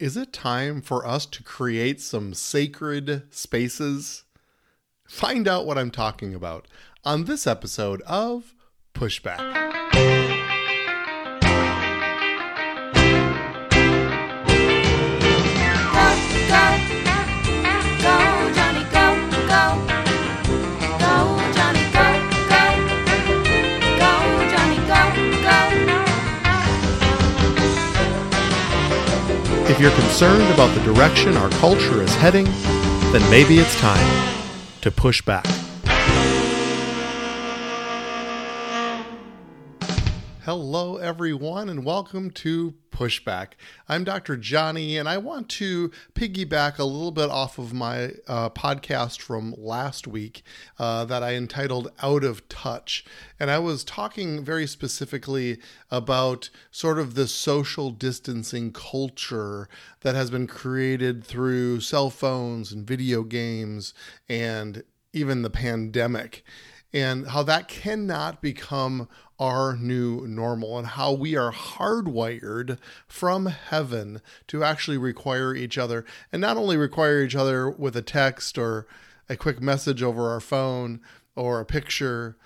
Is it time for us to create some sacred spaces? Find out what I'm talking about on this episode of Pushback. You're concerned about the direction our culture is heading, then maybe it's time to push back. Hello, everyone, and welcome to Pushback. I'm Dr. Johnny, and I want to piggyback a little bit off of my uh, podcast from last week uh, that I entitled Out of Touch. And I was talking very specifically about sort of the social distancing culture that has been created through cell phones and video games and even the pandemic and how that cannot become our new normal and how we are hardwired from heaven to actually require each other. And not only require each other with a text or a quick message over our phone or a picture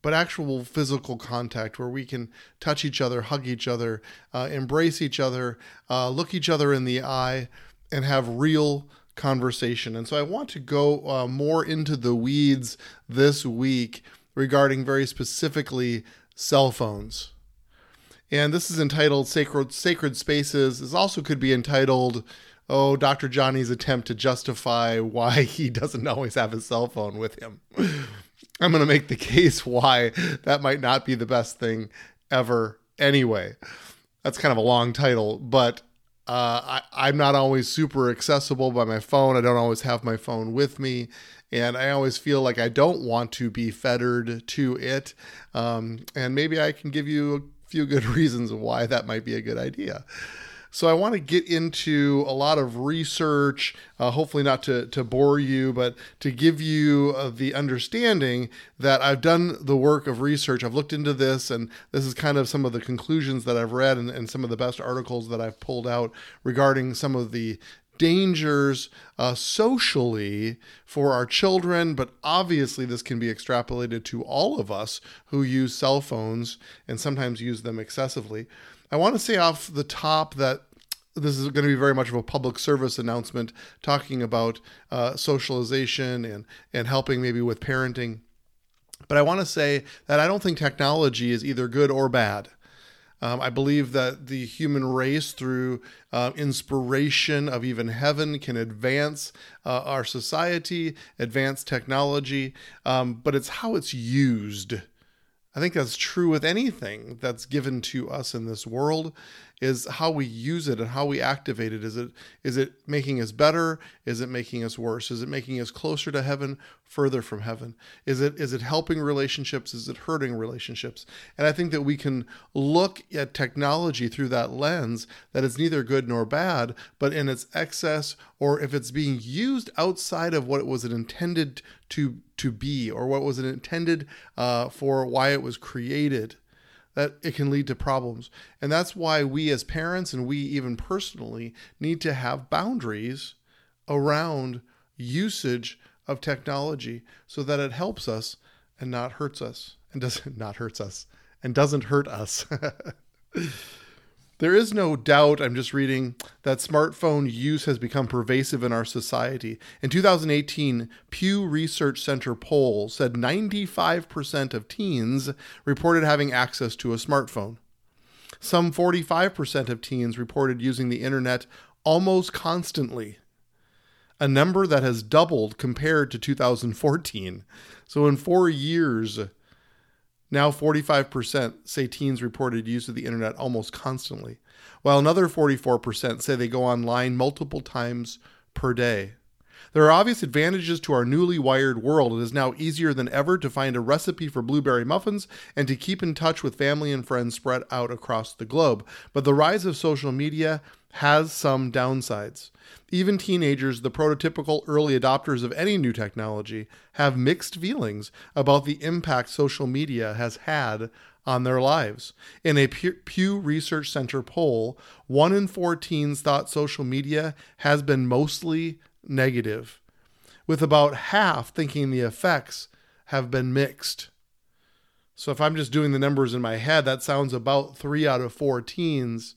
but actual physical contact where we can touch each other hug each other uh, embrace each other uh, look each other in the eye and have real conversation. And so i want to go uh, more into the weeds this week regarding very specifically cell phones. And this is entitled Sacred Sacred Spaces. This also could be entitled Oh, Dr. Johnny's attempt to justify why he doesn't always have his cell phone with him. I'm going to make the case why that might not be the best thing ever anyway. That's kind of a long title, but uh, I, am not always super accessible by my phone. I don't always have my phone with me and I always feel like I don't want to be fettered to it. Um, and maybe I can give you a few good reasons why that might be a good idea. So I want to get into a lot of research, uh, hopefully not to, to bore you, but to give you uh, the understanding that I've done the work of research. I've looked into this, and this is kind of some of the conclusions that I've read and, and some of the best articles that I've pulled out regarding some of the dangers uh, socially for our children, but obviously this can be extrapolated to all of us who use cell phones and sometimes use them excessively. I want to say off the top that this is going to be very much of a public service announcement talking about uh, socialization and, and helping maybe with parenting. But I want to say that I don't think technology is either good or bad. Um, I believe that the human race, through uh, inspiration of even heaven, can advance uh, our society, advance technology, um, but it's how it's used. I think that's true with anything that's given to us in this world is how we use it and how we activate it. Is it is it making us better? Is it making us worse? Is it making us closer to heaven, further from heaven? Is it is it helping relationships? Is it hurting relationships? And I think that we can look at technology through that lens that it's neither good nor bad, but in its excess or if it's being used outside of what it was intended to to be or what was it intended uh, for why it was created that it can lead to problems. And that's why we as parents and we even personally need to have boundaries around usage of technology so that it helps us and not hurts us and doesn't not hurts us and doesn't hurt us. There is no doubt, I'm just reading, that smartphone use has become pervasive in our society. In 2018, Pew Research Center poll said 95% of teens reported having access to a smartphone. Some 45% of teens reported using the internet almost constantly, a number that has doubled compared to 2014. So, in four years, now, 45% say teens reported use of the internet almost constantly, while another 44% say they go online multiple times per day. There are obvious advantages to our newly wired world. It is now easier than ever to find a recipe for blueberry muffins and to keep in touch with family and friends spread out across the globe. But the rise of social media has some downsides. Even teenagers, the prototypical early adopters of any new technology, have mixed feelings about the impact social media has had on their lives. In a Pew Research Center poll, one in four teens thought social media has been mostly negative, with about half thinking the effects have been mixed. So if I'm just doing the numbers in my head, that sounds about three out of four teens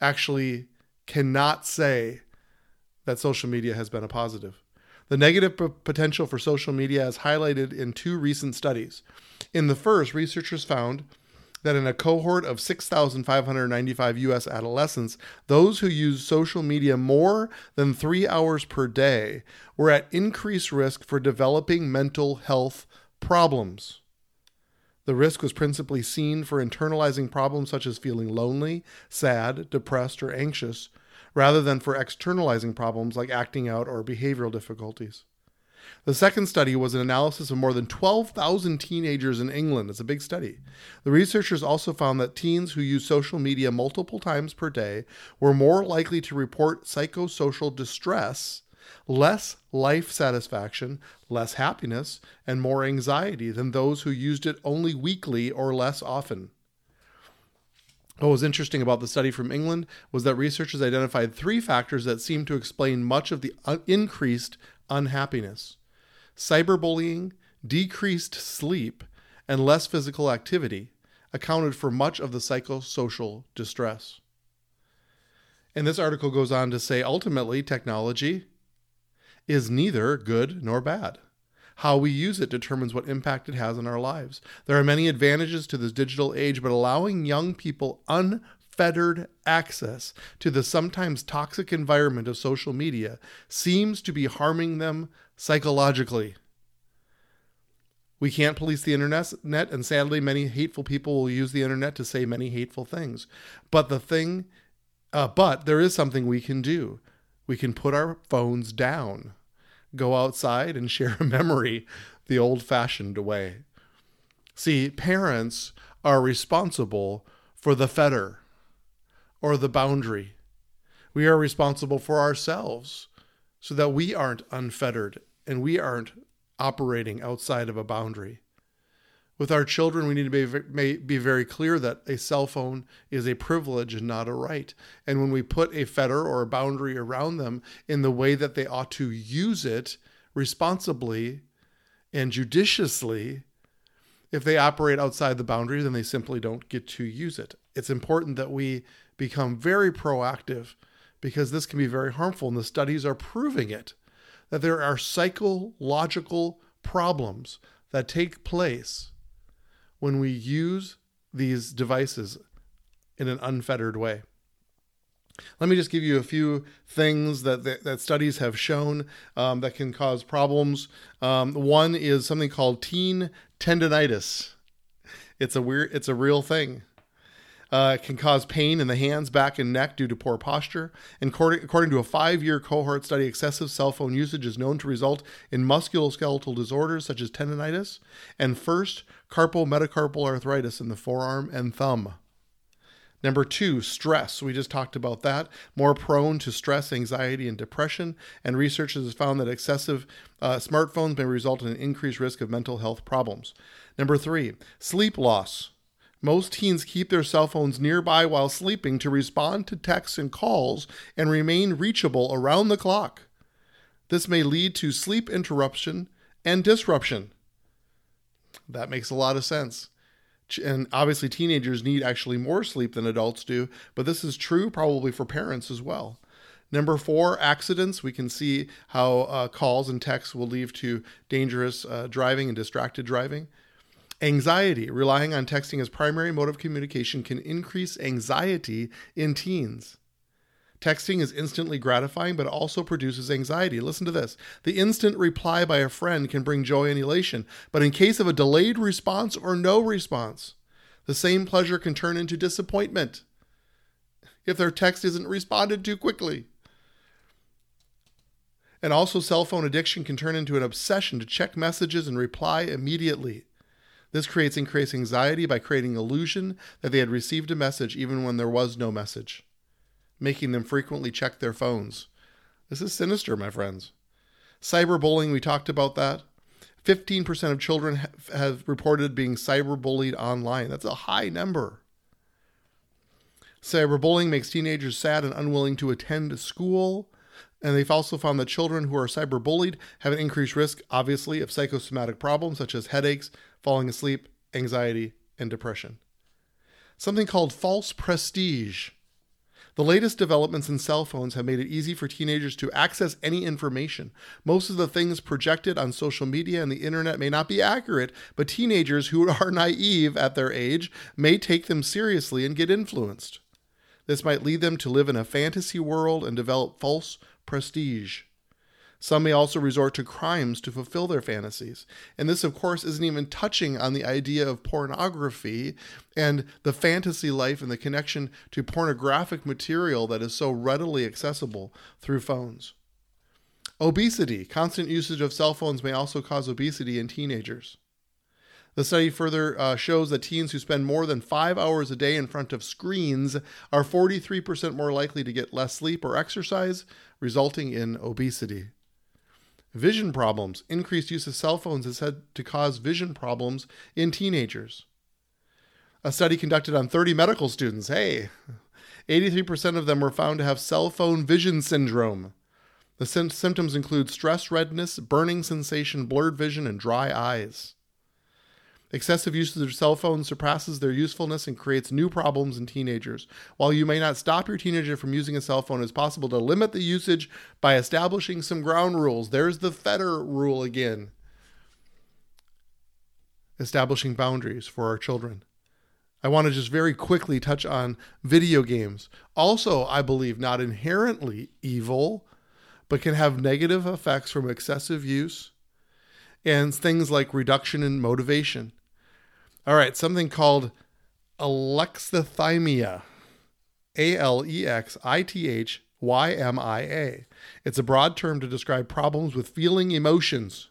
actually cannot say that social media has been a positive. The negative p- potential for social media is highlighted in two recent studies. In the first, researchers found that in a cohort of 6,595 U.S. adolescents, those who used social media more than three hours per day were at increased risk for developing mental health problems. The risk was principally seen for internalizing problems such as feeling lonely, sad, depressed, or anxious, rather than for externalizing problems like acting out or behavioral difficulties. The second study was an analysis of more than 12,000 teenagers in England. It's a big study. The researchers also found that teens who use social media multiple times per day were more likely to report psychosocial distress, less life satisfaction, less happiness, and more anxiety than those who used it only weekly or less often. What was interesting about the study from England was that researchers identified three factors that seemed to explain much of the uh, increased unhappiness cyberbullying, decreased sleep, and less physical activity accounted for much of the psychosocial distress. And this article goes on to say ultimately, technology is neither good nor bad. How we use it determines what impact it has on our lives. There are many advantages to this digital age, but allowing young people unfettered access to the sometimes toxic environment of social media seems to be harming them psychologically. We can't police the internet, and sadly, many hateful people will use the internet to say many hateful things. But the thing, uh, but there is something we can do. We can put our phones down go outside and share a memory the old fashioned way. See, parents are responsible for the fetter or the boundary. We are responsible for ourselves so that we aren't unfettered and we aren't operating outside of a boundary. With our children, we need to be, be very clear that a cell phone is a privilege and not a right. And when we put a fetter or a boundary around them in the way that they ought to use it responsibly and judiciously, if they operate outside the boundary, then they simply don't get to use it. It's important that we become very proactive because this can be very harmful, and the studies are proving it that there are psychological problems that take place when we use these devices in an unfettered way. Let me just give you a few things that that, that studies have shown um, that can cause problems. Um, one is something called teen tendonitis. It's a weird, it's a real thing. Uh, can cause pain in the hands, back, and neck due to poor posture. And according, according to a five year cohort study, excessive cell phone usage is known to result in musculoskeletal disorders such as tendonitis and first carpal metacarpal arthritis in the forearm and thumb. Number two, stress. We just talked about that. More prone to stress, anxiety, and depression. And researchers have found that excessive uh, smartphones may result in an increased risk of mental health problems. Number three, sleep loss. Most teens keep their cell phones nearby while sleeping to respond to texts and calls and remain reachable around the clock. This may lead to sleep interruption and disruption. That makes a lot of sense. And obviously, teenagers need actually more sleep than adults do, but this is true probably for parents as well. Number four, accidents. We can see how uh, calls and texts will lead to dangerous uh, driving and distracted driving. Anxiety, relying on texting as primary mode of communication, can increase anxiety in teens. Texting is instantly gratifying, but also produces anxiety. Listen to this. The instant reply by a friend can bring joy and elation, but in case of a delayed response or no response, the same pleasure can turn into disappointment if their text isn't responded to quickly. And also, cell phone addiction can turn into an obsession to check messages and reply immediately. This creates increased anxiety by creating illusion that they had received a message even when there was no message, making them frequently check their phones. This is sinister, my friends. Cyberbullying, we talked about that. 15% of children have reported being cyberbullied online. That's a high number. Cyberbullying makes teenagers sad and unwilling to attend school. And they've also found that children who are cyberbullied have an increased risk, obviously, of psychosomatic problems such as headaches, falling asleep, anxiety, and depression. Something called false prestige the latest developments in cell phones have made it easy for teenagers to access any information. Most of the things projected on social media and the internet may not be accurate, but teenagers who are naive at their age may take them seriously and get influenced. This might lead them to live in a fantasy world and develop false prestige. Some may also resort to crimes to fulfill their fantasies. And this, of course, isn't even touching on the idea of pornography and the fantasy life and the connection to pornographic material that is so readily accessible through phones. Obesity. Constant usage of cell phones may also cause obesity in teenagers. The study further uh, shows that teens who spend more than five hours a day in front of screens are 43% more likely to get less sleep or exercise, resulting in obesity. Vision problems. Increased use of cell phones is said to cause vision problems in teenagers. A study conducted on 30 medical students, hey, 83% of them were found to have cell phone vision syndrome. The symptoms include stress redness, burning sensation, blurred vision, and dry eyes. Excessive use of their cell phone surpasses their usefulness and creates new problems in teenagers. While you may not stop your teenager from using a cell phone, it's possible to limit the usage by establishing some ground rules. There's the Fetter rule again. Establishing boundaries for our children. I want to just very quickly touch on video games. Also, I believe not inherently evil, but can have negative effects from excessive use and things like reduction in motivation. All right, something called alexithymia. A L E X I T H Y M I A. It's a broad term to describe problems with feeling emotions.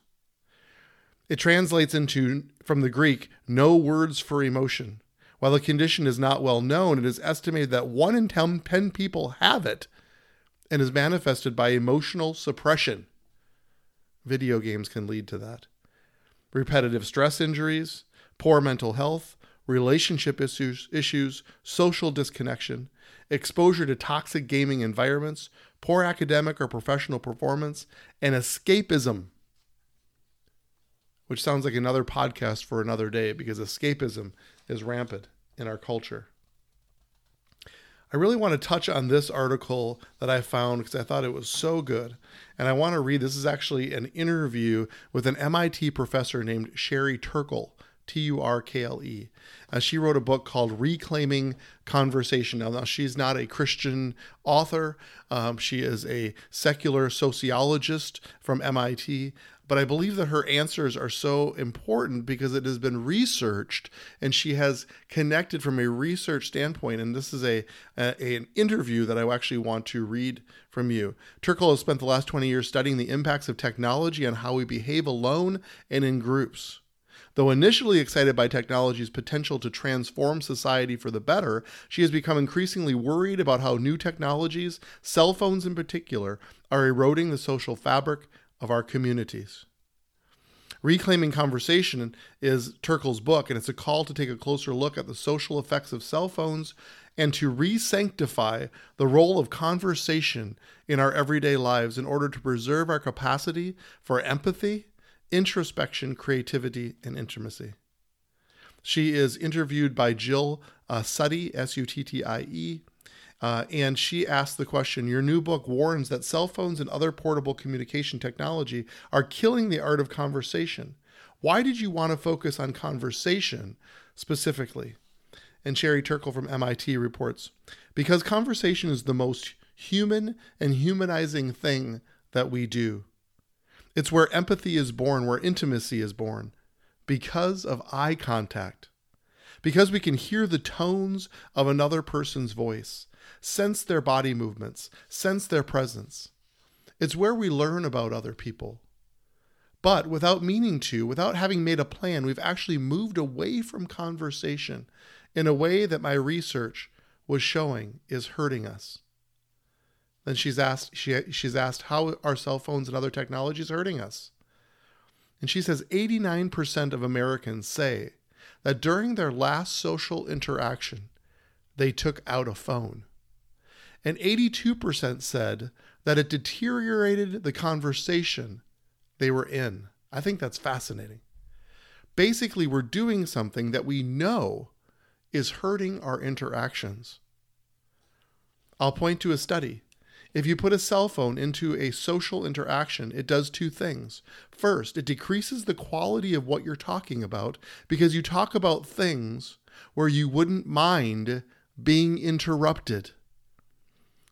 It translates into, from the Greek, no words for emotion. While the condition is not well known, it is estimated that one in 10, 10 people have it and is manifested by emotional suppression. Video games can lead to that. Repetitive stress injuries, poor mental health, relationship issues, issues, social disconnection, exposure to toxic gaming environments, poor academic or professional performance, and escapism. Which sounds like another podcast for another day because escapism is rampant in our culture. I really want to touch on this article that I found because I thought it was so good. And I want to read this is actually an interview with an MIT professor named Sherry Turkle. T U R K L E. Uh, she wrote a book called Reclaiming Conversation. Now, now she's not a Christian author, um, she is a secular sociologist from MIT. But I believe that her answers are so important because it has been researched and she has connected from a research standpoint. And this is a, a an interview that I actually want to read from you. Turkle has spent the last 20 years studying the impacts of technology on how we behave alone and in groups. Though initially excited by technology's potential to transform society for the better, she has become increasingly worried about how new technologies, cell phones in particular, are eroding the social fabric of our communities. Reclaiming Conversation is Turkle's book, and it's a call to take a closer look at the social effects of cell phones and to re sanctify the role of conversation in our everyday lives in order to preserve our capacity for empathy introspection, creativity, and intimacy. She is interviewed by Jill uh, S U T T I E, uh, and she asked the question Your new book warns that cell phones and other portable communication technology are killing the art of conversation. Why did you want to focus on conversation specifically? And Sherry Turkle from MIT reports Because conversation is the most human and humanizing thing that we do. It's where empathy is born, where intimacy is born, because of eye contact. Because we can hear the tones of another person's voice, sense their body movements, sense their presence. It's where we learn about other people. But without meaning to, without having made a plan, we've actually moved away from conversation in a way that my research was showing is hurting us. Then she's asked she, she's asked how are cell phones and other technologies hurting us? And she says 89% of Americans say that during their last social interaction, they took out a phone. And 82% said that it deteriorated the conversation they were in. I think that's fascinating. Basically, we're doing something that we know is hurting our interactions. I'll point to a study. If you put a cell phone into a social interaction, it does two things. First, it decreases the quality of what you're talking about because you talk about things where you wouldn't mind being interrupted,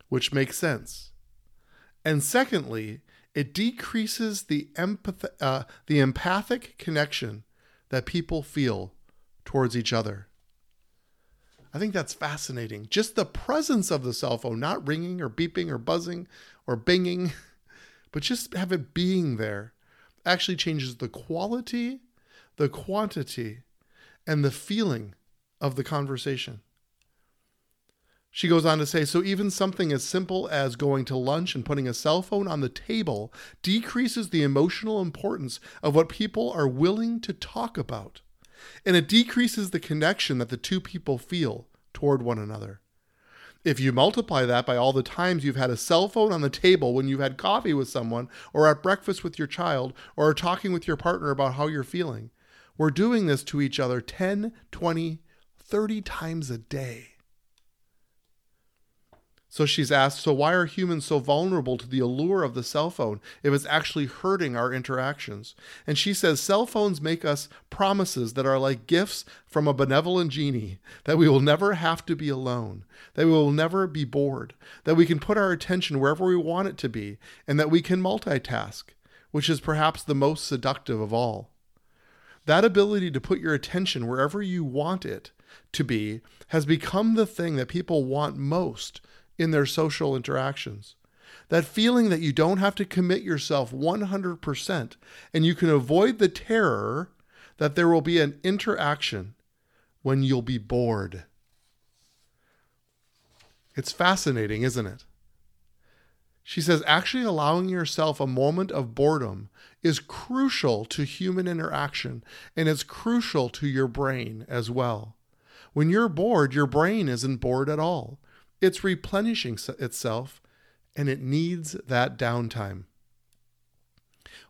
which makes sense. And secondly, it decreases the, empath- uh, the empathic connection that people feel towards each other. I think that's fascinating. Just the presence of the cell phone, not ringing or beeping or buzzing or binging, but just have it being there actually changes the quality, the quantity, and the feeling of the conversation. She goes on to say so even something as simple as going to lunch and putting a cell phone on the table decreases the emotional importance of what people are willing to talk about and it decreases the connection that the two people feel toward one another. If you multiply that by all the times you've had a cell phone on the table when you've had coffee with someone, or at breakfast with your child, or talking with your partner about how you're feeling, we're doing this to each other 10, 20, 30 times a day. So she's asked, so why are humans so vulnerable to the allure of the cell phone if it's actually hurting our interactions? And she says, cell phones make us promises that are like gifts from a benevolent genie, that we will never have to be alone, that we will never be bored, that we can put our attention wherever we want it to be, and that we can multitask, which is perhaps the most seductive of all. That ability to put your attention wherever you want it to be has become the thing that people want most in their social interactions. That feeling that you don't have to commit yourself 100% and you can avoid the terror that there will be an interaction when you'll be bored. It's fascinating, isn't it? She says actually allowing yourself a moment of boredom is crucial to human interaction and it's crucial to your brain as well. When you're bored, your brain isn't bored at all. It's replenishing itself and it needs that downtime.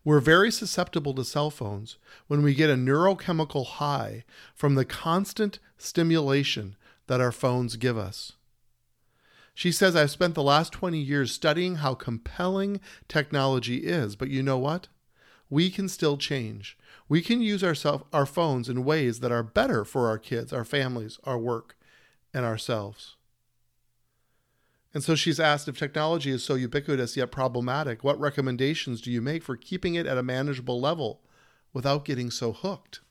We're very susceptible to cell phones when we get a neurochemical high from the constant stimulation that our phones give us. She says, I've spent the last 20 years studying how compelling technology is, but you know what? We can still change. We can use our phones in ways that are better for our kids, our families, our work, and ourselves. And so she's asked if technology is so ubiquitous yet problematic, what recommendations do you make for keeping it at a manageable level without getting so hooked?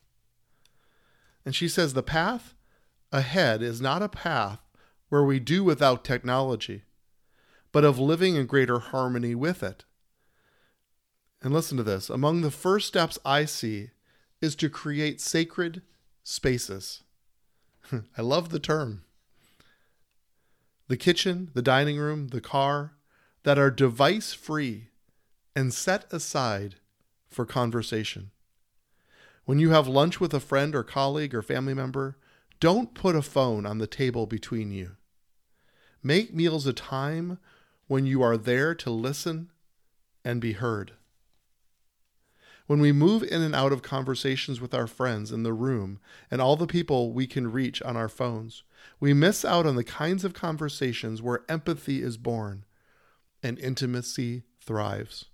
And she says the path ahead is not a path where we do without technology, but of living in greater harmony with it. And listen to this among the first steps I see is to create sacred spaces. I love the term the kitchen, the dining room, the car, that are device free and set aside for conversation. When you have lunch with a friend or colleague or family member, don't put a phone on the table between you. Make meals a time when you are there to listen and be heard. When we move in and out of conversations with our friends in the room and all the people we can reach on our phones, we miss out on the kinds of conversations where empathy is born and intimacy thrives.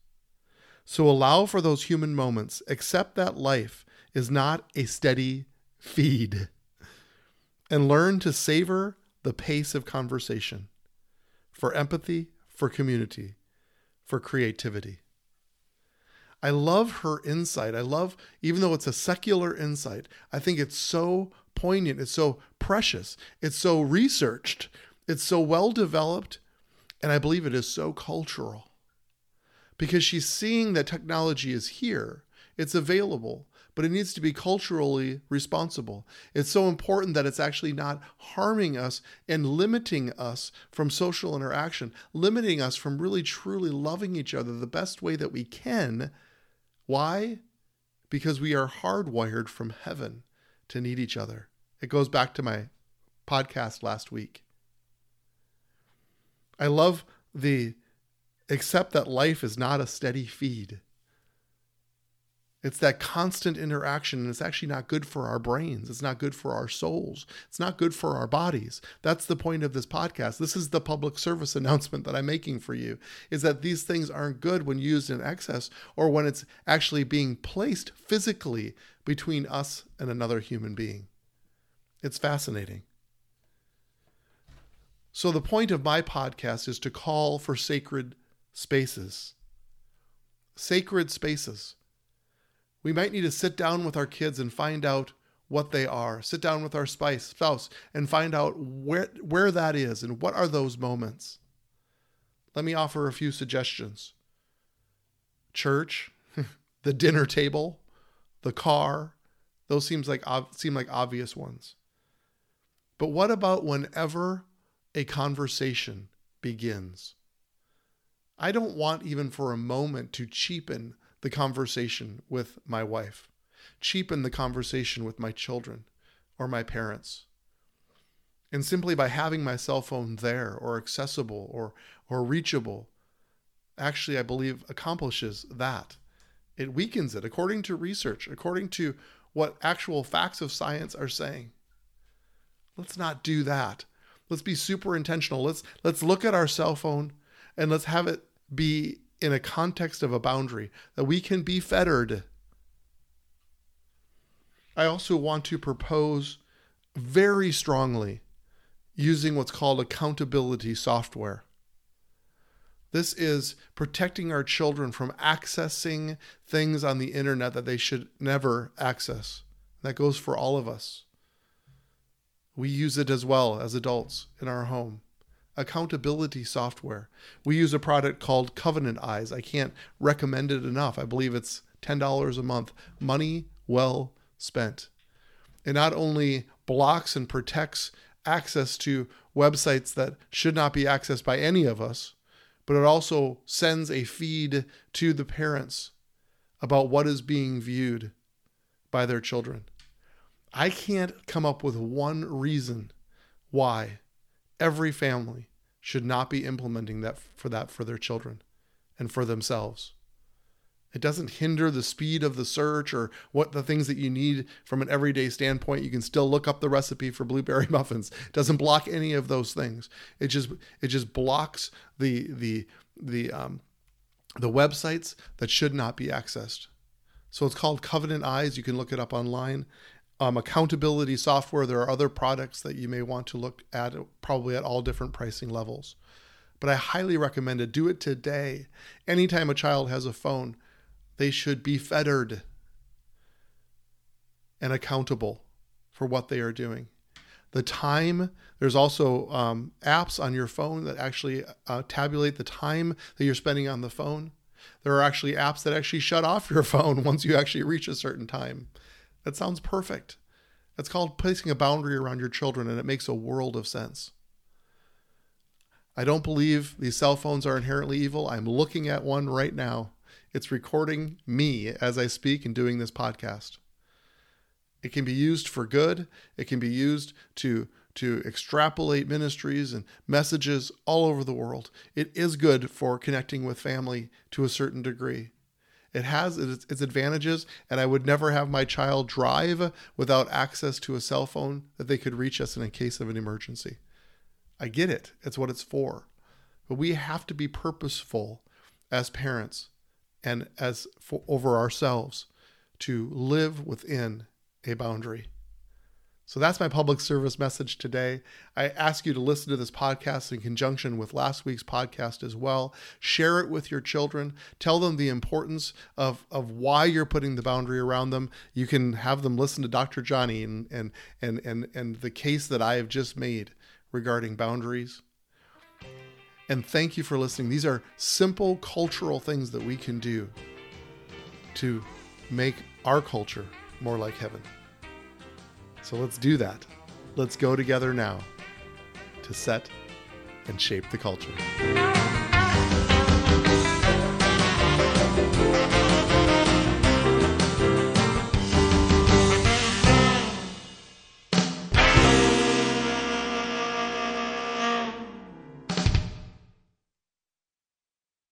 So allow for those human moments. Accept that life is not a steady feed. And learn to savor the pace of conversation for empathy, for community, for creativity. I love her insight. I love, even though it's a secular insight, I think it's so poignant. It's so precious. It's so researched. It's so well developed. And I believe it is so cultural because she's seeing that technology is here, it's available, but it needs to be culturally responsible. It's so important that it's actually not harming us and limiting us from social interaction, limiting us from really truly loving each other the best way that we can why? because we are hardwired from heaven to need each other. It goes back to my podcast last week. I love the accept that life is not a steady feed. It's that constant interaction, and it's actually not good for our brains. It's not good for our souls. It's not good for our bodies. That's the point of this podcast. This is the public service announcement that I'm making for you is that these things aren't good when used in excess or when it's actually being placed physically between us and another human being. It's fascinating. So, the point of my podcast is to call for sacred spaces. Sacred spaces. We might need to sit down with our kids and find out what they are. Sit down with our spouse and find out where, where that is and what are those moments. Let me offer a few suggestions church, the dinner table, the car. Those seems like seem like obvious ones. But what about whenever a conversation begins? I don't want even for a moment to cheapen the conversation with my wife, cheapen the conversation with my children or my parents. And simply by having my cell phone there or accessible or, or reachable, actually, I believe accomplishes that. It weakens it according to research, according to what actual facts of science are saying. Let's not do that. Let's be super intentional. Let's let's look at our cell phone and let's have it be in a context of a boundary that we can be fettered. I also want to propose very strongly using what's called accountability software. This is protecting our children from accessing things on the internet that they should never access. That goes for all of us. We use it as well as adults in our home. Accountability software. We use a product called Covenant Eyes. I can't recommend it enough. I believe it's $10 a month. Money well spent. It not only blocks and protects access to websites that should not be accessed by any of us, but it also sends a feed to the parents about what is being viewed by their children. I can't come up with one reason why every family should not be implementing that for that for their children and for themselves. It doesn't hinder the speed of the search or what the things that you need from an everyday standpoint. You can still look up the recipe for blueberry muffins. It doesn't block any of those things. It just it just blocks the the the um, the websites that should not be accessed. So it's called Covenant Eyes. You can look it up online um, accountability software. There are other products that you may want to look at, probably at all different pricing levels. But I highly recommend it. Do it today. Anytime a child has a phone, they should be fettered and accountable for what they are doing. The time, there's also um, apps on your phone that actually uh, tabulate the time that you're spending on the phone. There are actually apps that actually shut off your phone once you actually reach a certain time. That sounds perfect. That's called placing a boundary around your children, and it makes a world of sense. I don't believe these cell phones are inherently evil. I'm looking at one right now. It's recording me as I speak and doing this podcast. It can be used for good. It can be used to to extrapolate ministries and messages all over the world. It is good for connecting with family to a certain degree. It has its, its advantages, and I would never have my child drive without access to a cell phone that they could reach us in a case of an emergency. I get it, it's what it's for. But we have to be purposeful as parents and as for, over ourselves to live within a boundary. So that's my public service message today. I ask you to listen to this podcast in conjunction with last week's podcast as well. Share it with your children. Tell them the importance of, of why you're putting the boundary around them. You can have them listen to Dr. Johnny and, and, and, and, and the case that I have just made regarding boundaries. And thank you for listening. These are simple cultural things that we can do to make our culture more like heaven. So let's do that. Let's go together now to set and shape the culture.